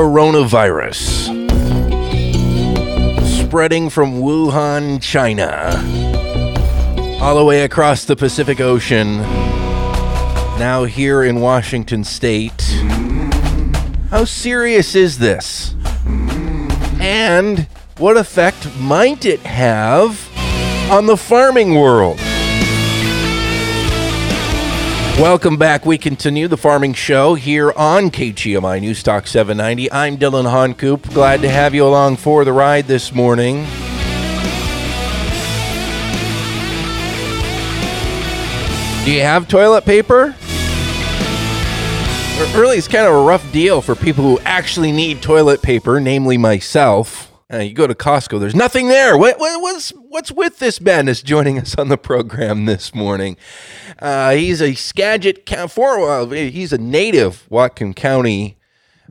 coronavirus spreading from Wuhan, China, all the way across the Pacific Ocean, now here in Washington State. How serious is this? And what effect might it have on the farming world? Welcome back. We continue the farming show here on KGMI News Talk 790. I'm Dillon Honcoop. Glad to have you along for the ride this morning. Do you have toilet paper? Really, it's kind of a rough deal for people who actually need toilet paper, namely myself. Uh, you go to Costco, there's nothing there. What, what, what's, what's with this madness joining us on the program this morning? Uh, he's a Skagit for, uh, he's a native Whatcom County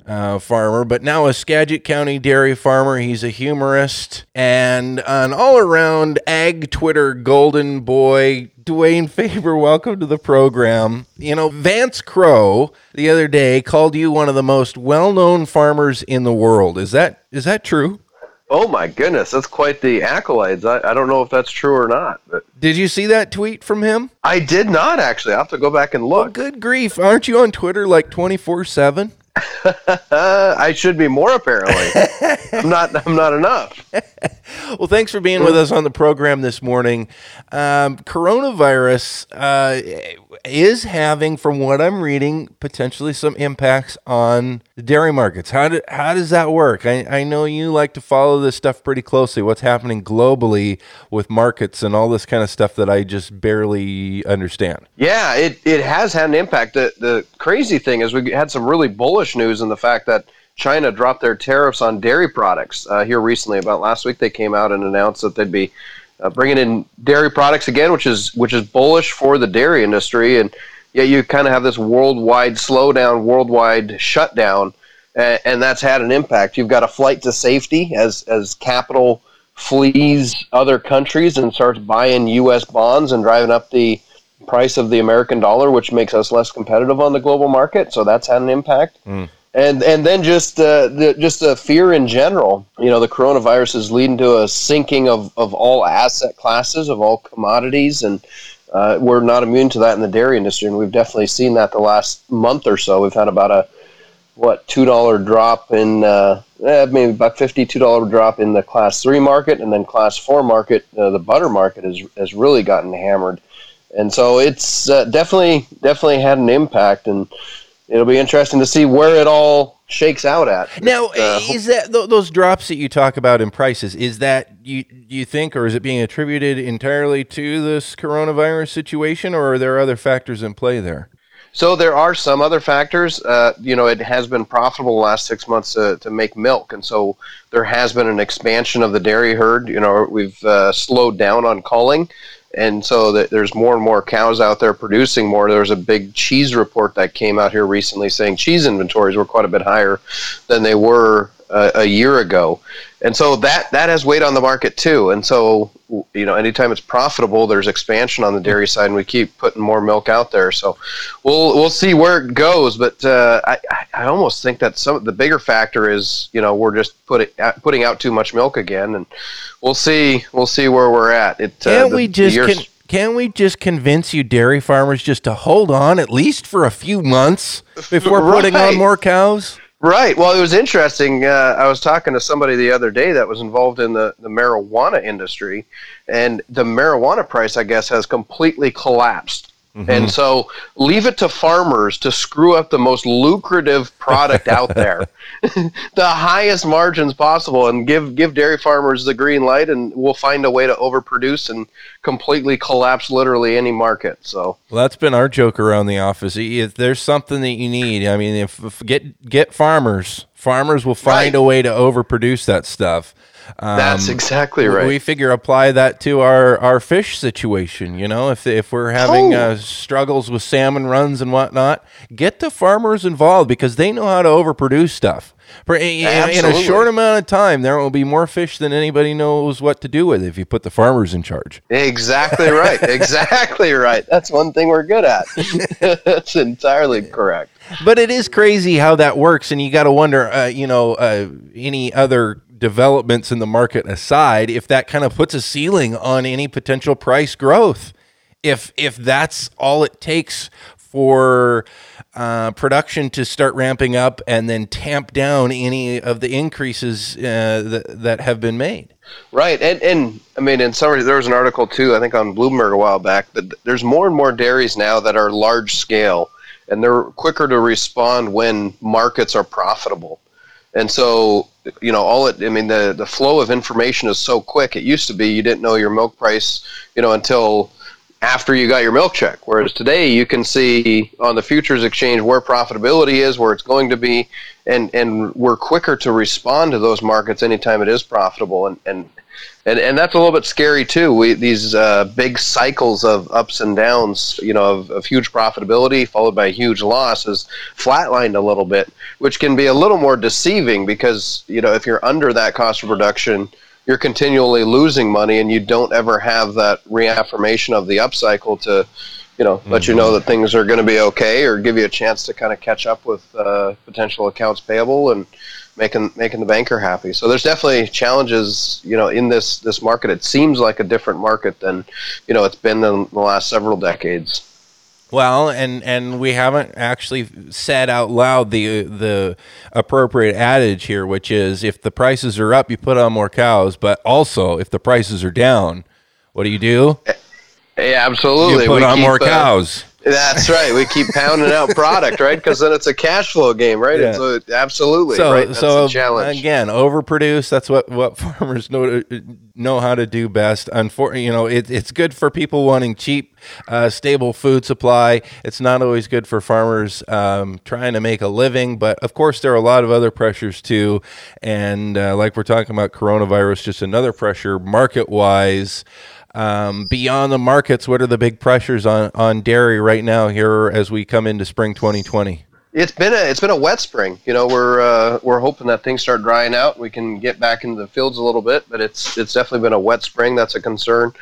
uh, farmer, but now a Skagit County dairy farmer. He's a humorist and an all around ag Twitter golden boy. Dwayne Faber, welcome to the program. You know, Vance Crowe the other day called you one of the most well known farmers in the world. Is that is that true? Oh my goodness, that's quite the accolades. I, I don't know if that's true or not. But Did you see that tweet from him? I did not actually. I have to go back and Oh, look. good grief. Aren't you on Twitter like 24 7? I should be more apparently. I'm not. I'm not enough. Well, thanks for being with us on the program this morning. Um, coronavirus uh, is having, from what I'm reading, potentially some impacts on the dairy markets. How, do, how does that work? I, I know you like to follow this stuff pretty closely. What's happening globally with markets and all this kind of stuff that I just barely understand. Yeah, it, it has had an impact. The the crazy thing is we had some really bullish news in the fact that China dropped their tariffs on dairy products uh, here recently. About last week, they came out and announced that they'd be uh, bringing in dairy products again, which is which is bullish for the dairy industry. And yet you kind of have this worldwide slowdown, worldwide shutdown, and, and that's had an impact. You've got a flight to safety as as capital flees other countries and starts buying U.S. bonds and driving up the price of the American dollar, which makes us less competitive on the global market. So that's had an impact. And and then just uh, the, just the fear in general. You know, the coronavirus is leading to a sinking of, of all asset classes, of all commodities, and uh, we're not immune to that in the dairy industry. And we've definitely seen that the last month or so. We've had about a what two dollar drop in uh, eh, maybe about fifty two dollar drop in the class three market, and then class four market, uh, the butter market has has really gotten hammered, and so it's uh, definitely definitely had an impact, and it'll be interesting to see where it all shakes out at. Now, Uh, is that th- those drops that you talk about in prices? Is that you you think, or is it being attributed entirely to this coronavirus situation, or are there other factors in play there? So there are some other factors. Uh, you know, it has been profitable the last six months to, to make milk, and so there has been an expansion of the dairy herd. You know, we've uh, slowed down on culling, and so that there's more and more cows out there producing more. There was a big cheese report that came out here recently saying cheese inventories were quite a bit higher than they were uh, a year ago, and so that that has weighed on the market too. And so you know, anytime it's profitable, there's expansion on the dairy side, and we keep putting more milk out there. So we'll we'll see where it goes. But uh, I I almost think that some the bigger factor is you know we're just putting putting out too much milk again, and we'll see we'll see where we're at. It uh, Can't the- we just con- can't we just convince you dairy farmers just to hold on at least for a few months before putting on more cows? Right. Well, it was interesting. Uh, I was talking to somebody the other day that was involved in the, the marijuana industry, and the marijuana price, I guess, has completely collapsed. Mm-hmm. And so, leave it to farmers to screw up the most lucrative product out there, the highest margins possible, and give give dairy farmers the green light, and we'll find a way to overproduce and completely collapse literally any market. So, Well, that's been our joke around the office. If there's something that you need, I mean, if, if get get farmers, farmers will find Right. a way to overproduce that stuff. Um, That's exactly right. We figure apply that to our, our fish situation. You know, if if we're having oh. uh, struggles with salmon runs and whatnot, get the farmers involved because they know how to overproduce stuff. For, in, in a short amount of time, there will be more fish than anybody knows what to do with if you put the farmers in charge. Exactly right. exactly right. That's one thing we're good at. That's entirely correct. But it is crazy how that works, and you got to wonder, uh, you know, uh, any other developments in the market aside, if that kind of puts a ceiling on any potential price growth. If if that's all it takes for uh, production to start ramping up and then tamp down any of the increases uh, that, that have been made. Right, and and I mean, in summary, there was an article too, I think on Bloomberg a while back, that there's more and more dairies now that are large scale, and they're quicker to respond when markets are profitable. And so, you know, all it, I mean, the, the flow of information is so quick. It used to be you didn't know your milk price, you know, until after you got your milk check. Whereas today you can see on the futures exchange where profitability is, where it's going to be, and, and we're quicker to respond to those markets anytime it is profitable. And, and, and, and that's a little bit scary too. We, these uh, big cycles of ups and downs, you know, of, of huge profitability followed by huge losses, flatlined a little bit, which can be a little more deceiving because, you know, if you're under that cost of production – you're continually losing money and you don't ever have that reaffirmation of the upcycle to you know let mm-hmm. you know that things are going to be okay or give you a chance to kind of catch up with uh, potential accounts payable and making making the banker happy so there's definitely challenges you know in this this market it seems like a different market than you know it's been in the last several decades well, and and we haven't actually said out loud the the appropriate adage here, which is if the prices are up, you put on more cows, but also if the prices are down, what do you do? Yeah, absolutely. You put we on more uh, cows. That's right. We keep pounding out product, right? Because then it's a cash flow game, right? Yeah. A, absolutely. So, right? That's so challenge. again, overproduce. That's what, what farmers know know how to do best. Unfortunately, you know, it, it's good for people wanting cheap, uh, stable food supply. It's not always good for farmers um, trying to make a living. But of course, there are a lot of other pressures too. And uh, like we're talking about coronavirus, just another pressure market wise. Um, beyond the markets, what are the big pressures on, on dairy right now here as we come into spring 2020? It's been a it's been a wet spring. You know, we're uh, we're hoping that things start drying out. We can get back into the fields a little bit, but it's it's definitely been a wet spring. That's a concern.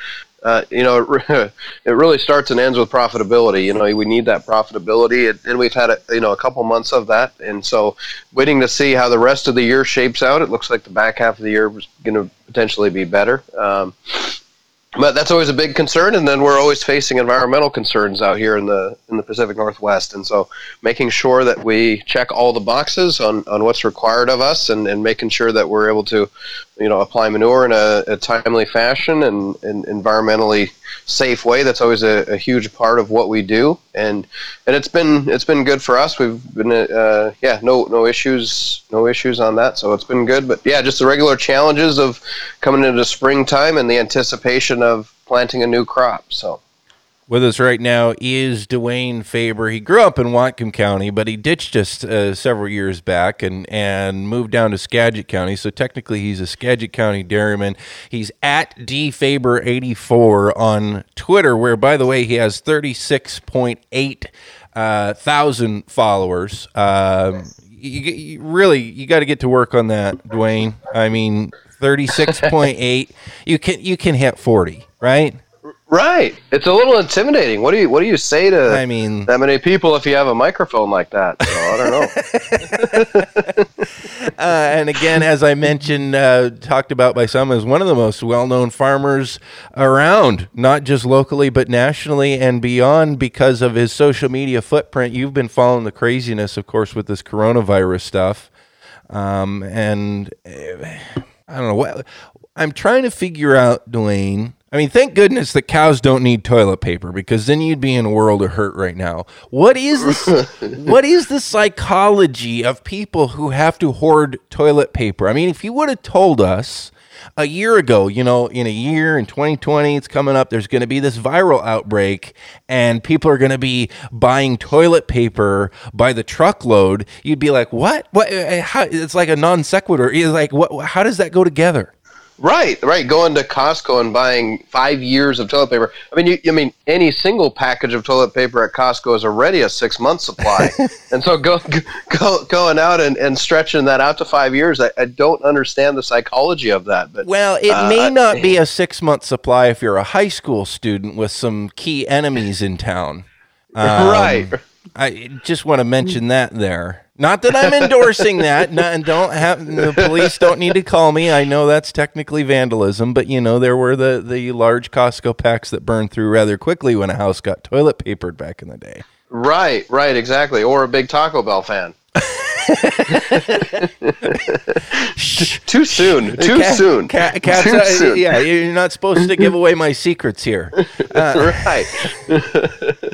Uh, you know, it, it really starts and ends with profitability. You know, we need that profitability, and we've had a, you know a couple months of that, and so waiting to see how the rest of the year shapes out. It looks like the back half of the year is going to potentially be better. Um, but that's always a big concern and then we're always facing environmental concerns out here in the in the Pacific Northwest and so making sure that we check all the boxes on, on what's required of us and, and making sure that we're able to you know apply manure in a, a timely fashion and, and environmentally safe way. That's always a, a, huge part of what we do, and and it's been it's been good for us. We've been uh, yeah no no issues no issues on that, so it's been good. But yeah, just the regular challenges of coming into springtime and the anticipation of planting a new crop. So. With us right now is Dwayne Faber. He grew up in Whatcom County, but he ditched us uh, several years back and, and moved down to Skagit County. So technically, he's a Skagit County dairyman. He's at dfaber84 on Twitter, where, by the way, he has 36.8 uh, thousand followers. Um, you, you really, you got to get to work on that, Dwayne. I mean, 36.8. you can you can hit 40, right? Right. It's a little intimidating. What do you What do you say to? I mean, that many people if you have a microphone like that. So I don't know. uh, and again, as I mentioned, uh, talked about by some as one of the most well known farmers around, not just locally but nationally and beyond, because of his social media footprint. You've been following the craziness, of course, with this coronavirus stuff, um, and uh, I don't know what I'm trying to figure out, Dwayne I mean, thank goodness that cows don't need toilet paper because then you'd be in a world of hurt right now. What is this? what is the psychology of people who have to hoard toilet paper? I mean, if you would have told us a year ago, you know, in a year in 2020, it's coming up, there's going to be this viral outbreak and people are going to be buying toilet paper by the truckload, you'd be like, what? What? Uh, how? It's like a non sequitur. It's like, what? How does that go together? Right, right. Going to Costco and buying five years of toilet paper. I mean, you, I mean, any single package of toilet paper at Costco is already a six month supply, and so go, go, going out and, and stretching that out to five years. I, I don't understand the psychology of that. But well, it uh, may not be a six month supply if you're a high school student with some key enemies in town. Um, right. I just want to mention that there. Not that I'm endorsing that, not, and don't have the police don't need to call me. I know that's technically vandalism, but you know there were the the large Costco packs that burned through rather quickly when a house got toilet papered back in the day. Right, right, exactly. Or a big Taco Bell fan. too soon. Too cat, soon. Cat, cats, too uh, soon. Yeah, you're not supposed to give away my secrets here. Uh, right.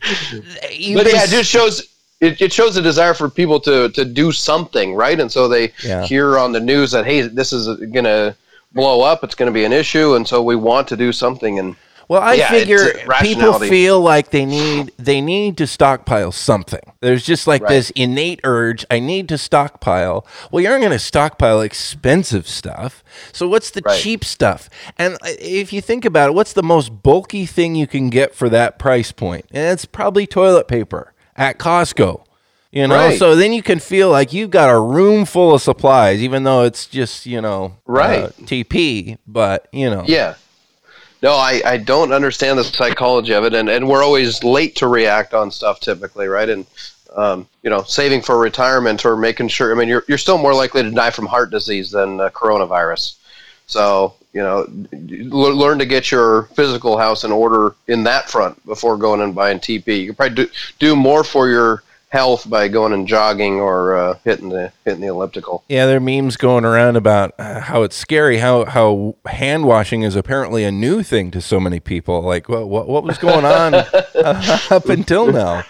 but yeah, it just shows it, it shows a desire for people to to do something, right? And so they yeah. hear on the news that hey, this is going to blow up. It's going to be an issue, and so we want to do something. And well, I yeah, figure people feel like they need they need to stockpile something. There's just like right. this innate urge. I need to stockpile. Well, you aren't going to stockpile expensive stuff. So what's the right. cheap stuff? And uh, if you think about it, what's the most bulky thing you can get for that price point? And it's probably toilet paper at Costco. You know, right. so then you can feel like you've got a room full of supplies, even though it's just you know, right uh, TP. But you know, yeah. No, I, I don't understand the psychology of it, and, and we're always late to react on stuff typically, right? And um, you know, saving for retirement or making sure. I mean, you're you're still more likely to die from heart disease than uh, coronavirus. So you know, learn to get your physical house in order in that front before going and buying TP. You can probably do, do more for your health by going and jogging or uh, hitting the hitting the elliptical. Yeah, there are memes going around about uh, how it's scary how how hand washing is apparently a new thing to so many people. Like, well, what what was going on up until now?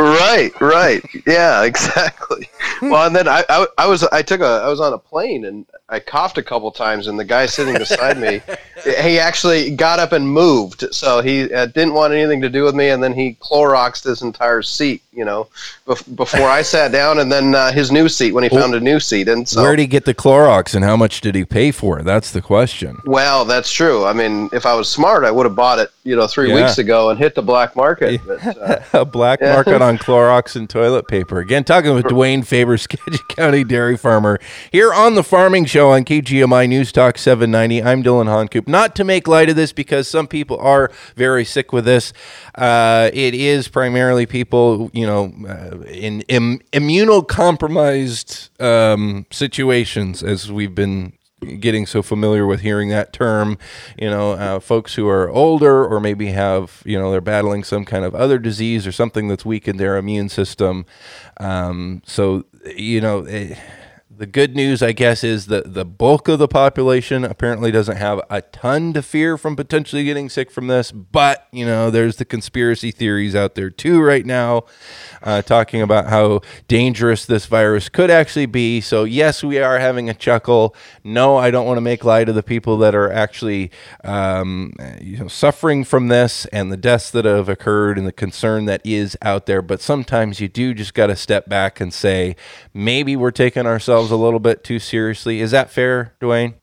Right, right. Yeah, exactly. Well, and then I, I, I was I took a I was on a plane and I coughed a couple times, and the guy sitting beside me, he actually got up and moved. So he uh, didn't want anything to do with me, and then he Cloroxed his entire seat, you know, bef- before I sat down, and then uh, his new seat when he found a new seat. And so, where did he get the Clorox, and how much did he pay for it? That's the question. Well, that's true. I mean, if I was smart, I would have bought it, you know, three yeah. weeks ago and hit the black market. But, uh, a black yeah. market on Clorox and toilet paper. Again, talking with Dwayne Faber, Skagit County dairy farmer, here on the Farming Show on KGMI News Talk 790. I'm Dillon Honcoop. Not to make light of this because some people are very sick with this. Uh, it is primarily people, you know, uh, in, in immunocompromised um, situations, as we've been getting so familiar with hearing that term you know uh, folks who are older or maybe have you know they're battling some kind of other disease or something that's weakened their immune system. Um, so you know it, the good news, I guess, is that the bulk of the population apparently doesn't have a ton to fear from potentially getting sick from this. But, you know, there's the conspiracy theories out there too right now, uh, talking about how dangerous this virus could actually be. So, yes, we are having a chuckle. No, I don't want to make light of the people that are actually um, you know, suffering from this and the deaths that have occurred and the concern that is out there. But sometimes you do just got to step back and say, maybe we're taking ourselves a little bit too seriously. Is that fair, Dwayne?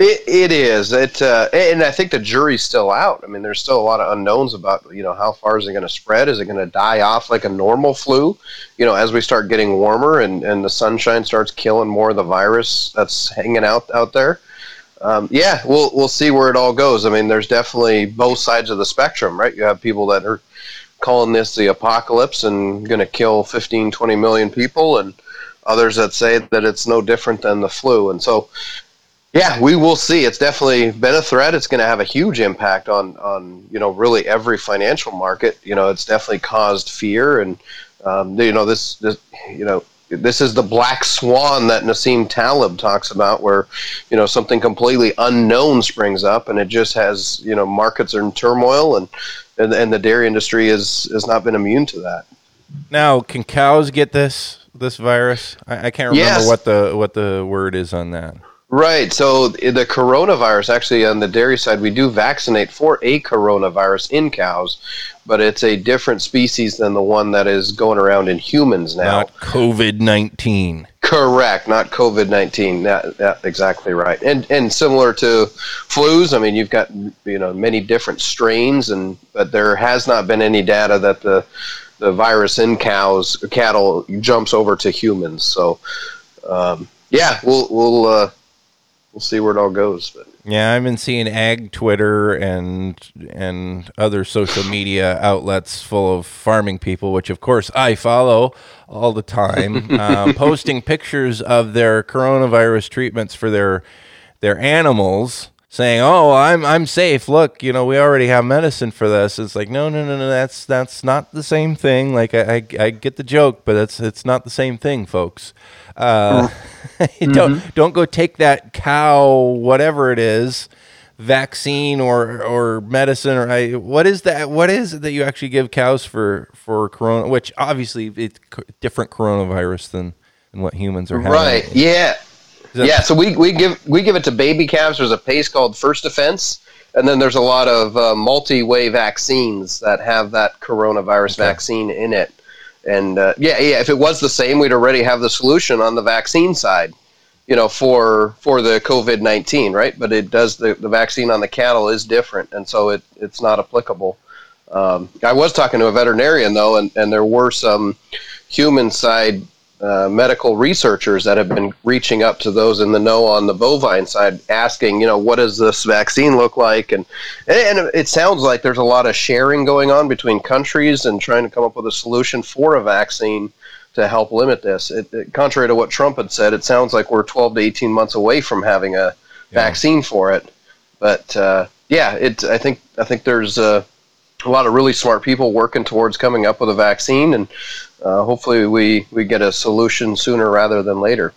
It, it is. It uh, and I think the jury's still out. I mean, there's still a lot of unknowns about you know how far is it going to spread? Is it going to die off like a normal flu? You know, as we start getting warmer and, and the sunshine starts killing more of the virus that's hanging out out there. Um, yeah, we'll we'll see where it all goes. I mean, there's definitely both sides of the spectrum, right? You have people that are calling this the apocalypse and going to kill 15, 20 million people, and others that say that it's no different than the flu. And so, yeah, we will see. It's definitely been a threat. It's going to have a huge impact on on you know really every financial market. You know, it's definitely caused fear, and um, you know this this you know this is the black swan that Nassim Taleb talks about, where you know something completely unknown springs up, and it just has you know markets are in turmoil, and and, and the dairy industry is has not been immune to that. Now, can cows get this? This virus? I, I can't remember yes. what the what the word is on that. Right. So the coronavirus, actually, on the dairy side, we do vaccinate for a coronavirus in cows, but it's a different species than the one that is going around in humans now. Not COVID nineteen. Correct, not COVID nineteen. That, that exactly right. And and similar to flus, I mean, you've got you know many different strains, and but there has not been any data that the the virus in cows, cattle jumps over to humans. So, um, yeah, we'll we'll uh, we'll see where it all goes. But yeah, I've been seeing ag Twitter and and other social media outlets full of farming people, which of course I follow all the time, uh, posting pictures of their coronavirus treatments for their their animals, saying, "Oh, I'm I'm safe. Look, you know, we already have medicine for this." It's like, no, no, no, no. That's that's not the same thing. Like I I, I get the joke, but it's it's not the same thing, folks. Uh, mm-hmm. don't don't go take that cow, whatever it is, vaccine or or medicine or I, what is that? What is it that you actually give cows for for corona? Which obviously it's different coronavirus than than what humans are having. Right? Yeah. Yeah. So we, we give we give it to baby calves. There's a paste called First Defense, and then there's a lot of uh, multi-way vaccines that have that coronavirus okay. vaccine in it. And uh, yeah, yeah, if it was the same, we'd already have the solution on the vaccine side, you know, for for the COVID nineteen, right? But it does the, the vaccine on the cattle is different, and so it it's not applicable. Um, I was talking to a veterinarian though, and, and there were some human side uh, medical researchers that have been reaching up to those in the know on the bovine side, asking, you know, what does this vaccine look like? And and it sounds like there's a lot of sharing going on between countries and trying to come up with a solution for a vaccine to help limit this. It, it, contrary to what Trump had said, it sounds like we're 12 to 18 months away from having a yeah. vaccine for it. But uh, yeah, it. I think I think there's. Uh, a lot of really smart people working towards coming up with a vaccine, and uh, hopefully we, we get a solution sooner rather than later.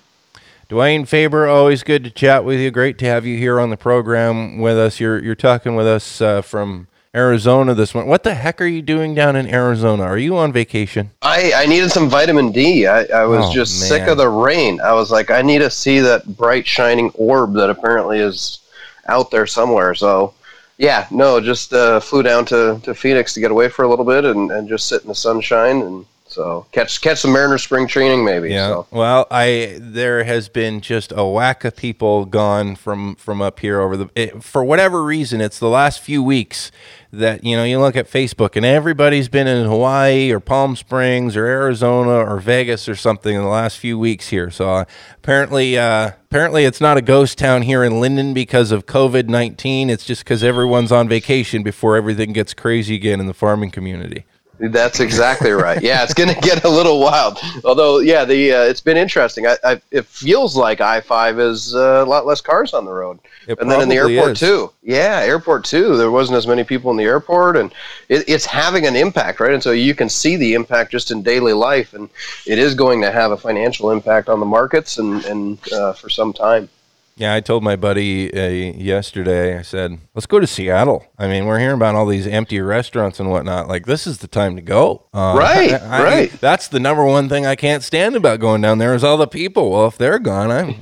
Dwayne Faber, always good to chat with you. Great to have you here on the program with us. You're you're talking with us uh, from Arizona this morning. What the heck are you doing down in Arizona? Are you on vacation? I, I needed some vitamin D. I, I was oh, just man. sick of the rain. I was like, I need to see that bright shining orb that apparently is out there somewhere. So yeah, no, just uh, flew down to, to Phoenix to get away for a little bit and, and just sit in the sunshine and so catch catch some Mariner spring training maybe. Yeah. So. Well, I there has been just a whack of people gone from from up here over the it, for whatever reason. It's the last few weeks that you know you look at Facebook and everybody's been in Hawaii or Palm Springs or Arizona or Vegas or something in the last few weeks here. So uh, apparently, uh, apparently it's not a ghost town here in Lynden because of COVID nineteen. It's just because everyone's on vacation before everything gets crazy again in the farming community. That's exactly right. Yeah, it's going to get a little wild. Although, yeah, the uh, it's been interesting. I, I, it feels like I five is uh, a lot less cars on the road, it and then in the airport is. too. Yeah, airport too. There wasn't as many people in the airport, and it, it's having an impact, right? And so you can see the impact just in daily life, and it is going to have a financial impact on the markets and and uh, for some time. Yeah, I told my buddy uh, yesterday. I said, "Let's go to Seattle." I mean, we're hearing about all these empty restaurants and whatnot. Like, this is the time to go. Uh, right, I, I, right. That's the number one thing I can't stand about going down there is all the people. Well, if they're gone, I'm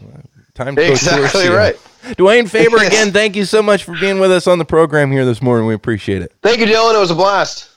time to exactly go right. Dwayne Faber, again, thank you so much for being with us on the program here this morning. We appreciate it. Thank you, Dillon. It was a blast.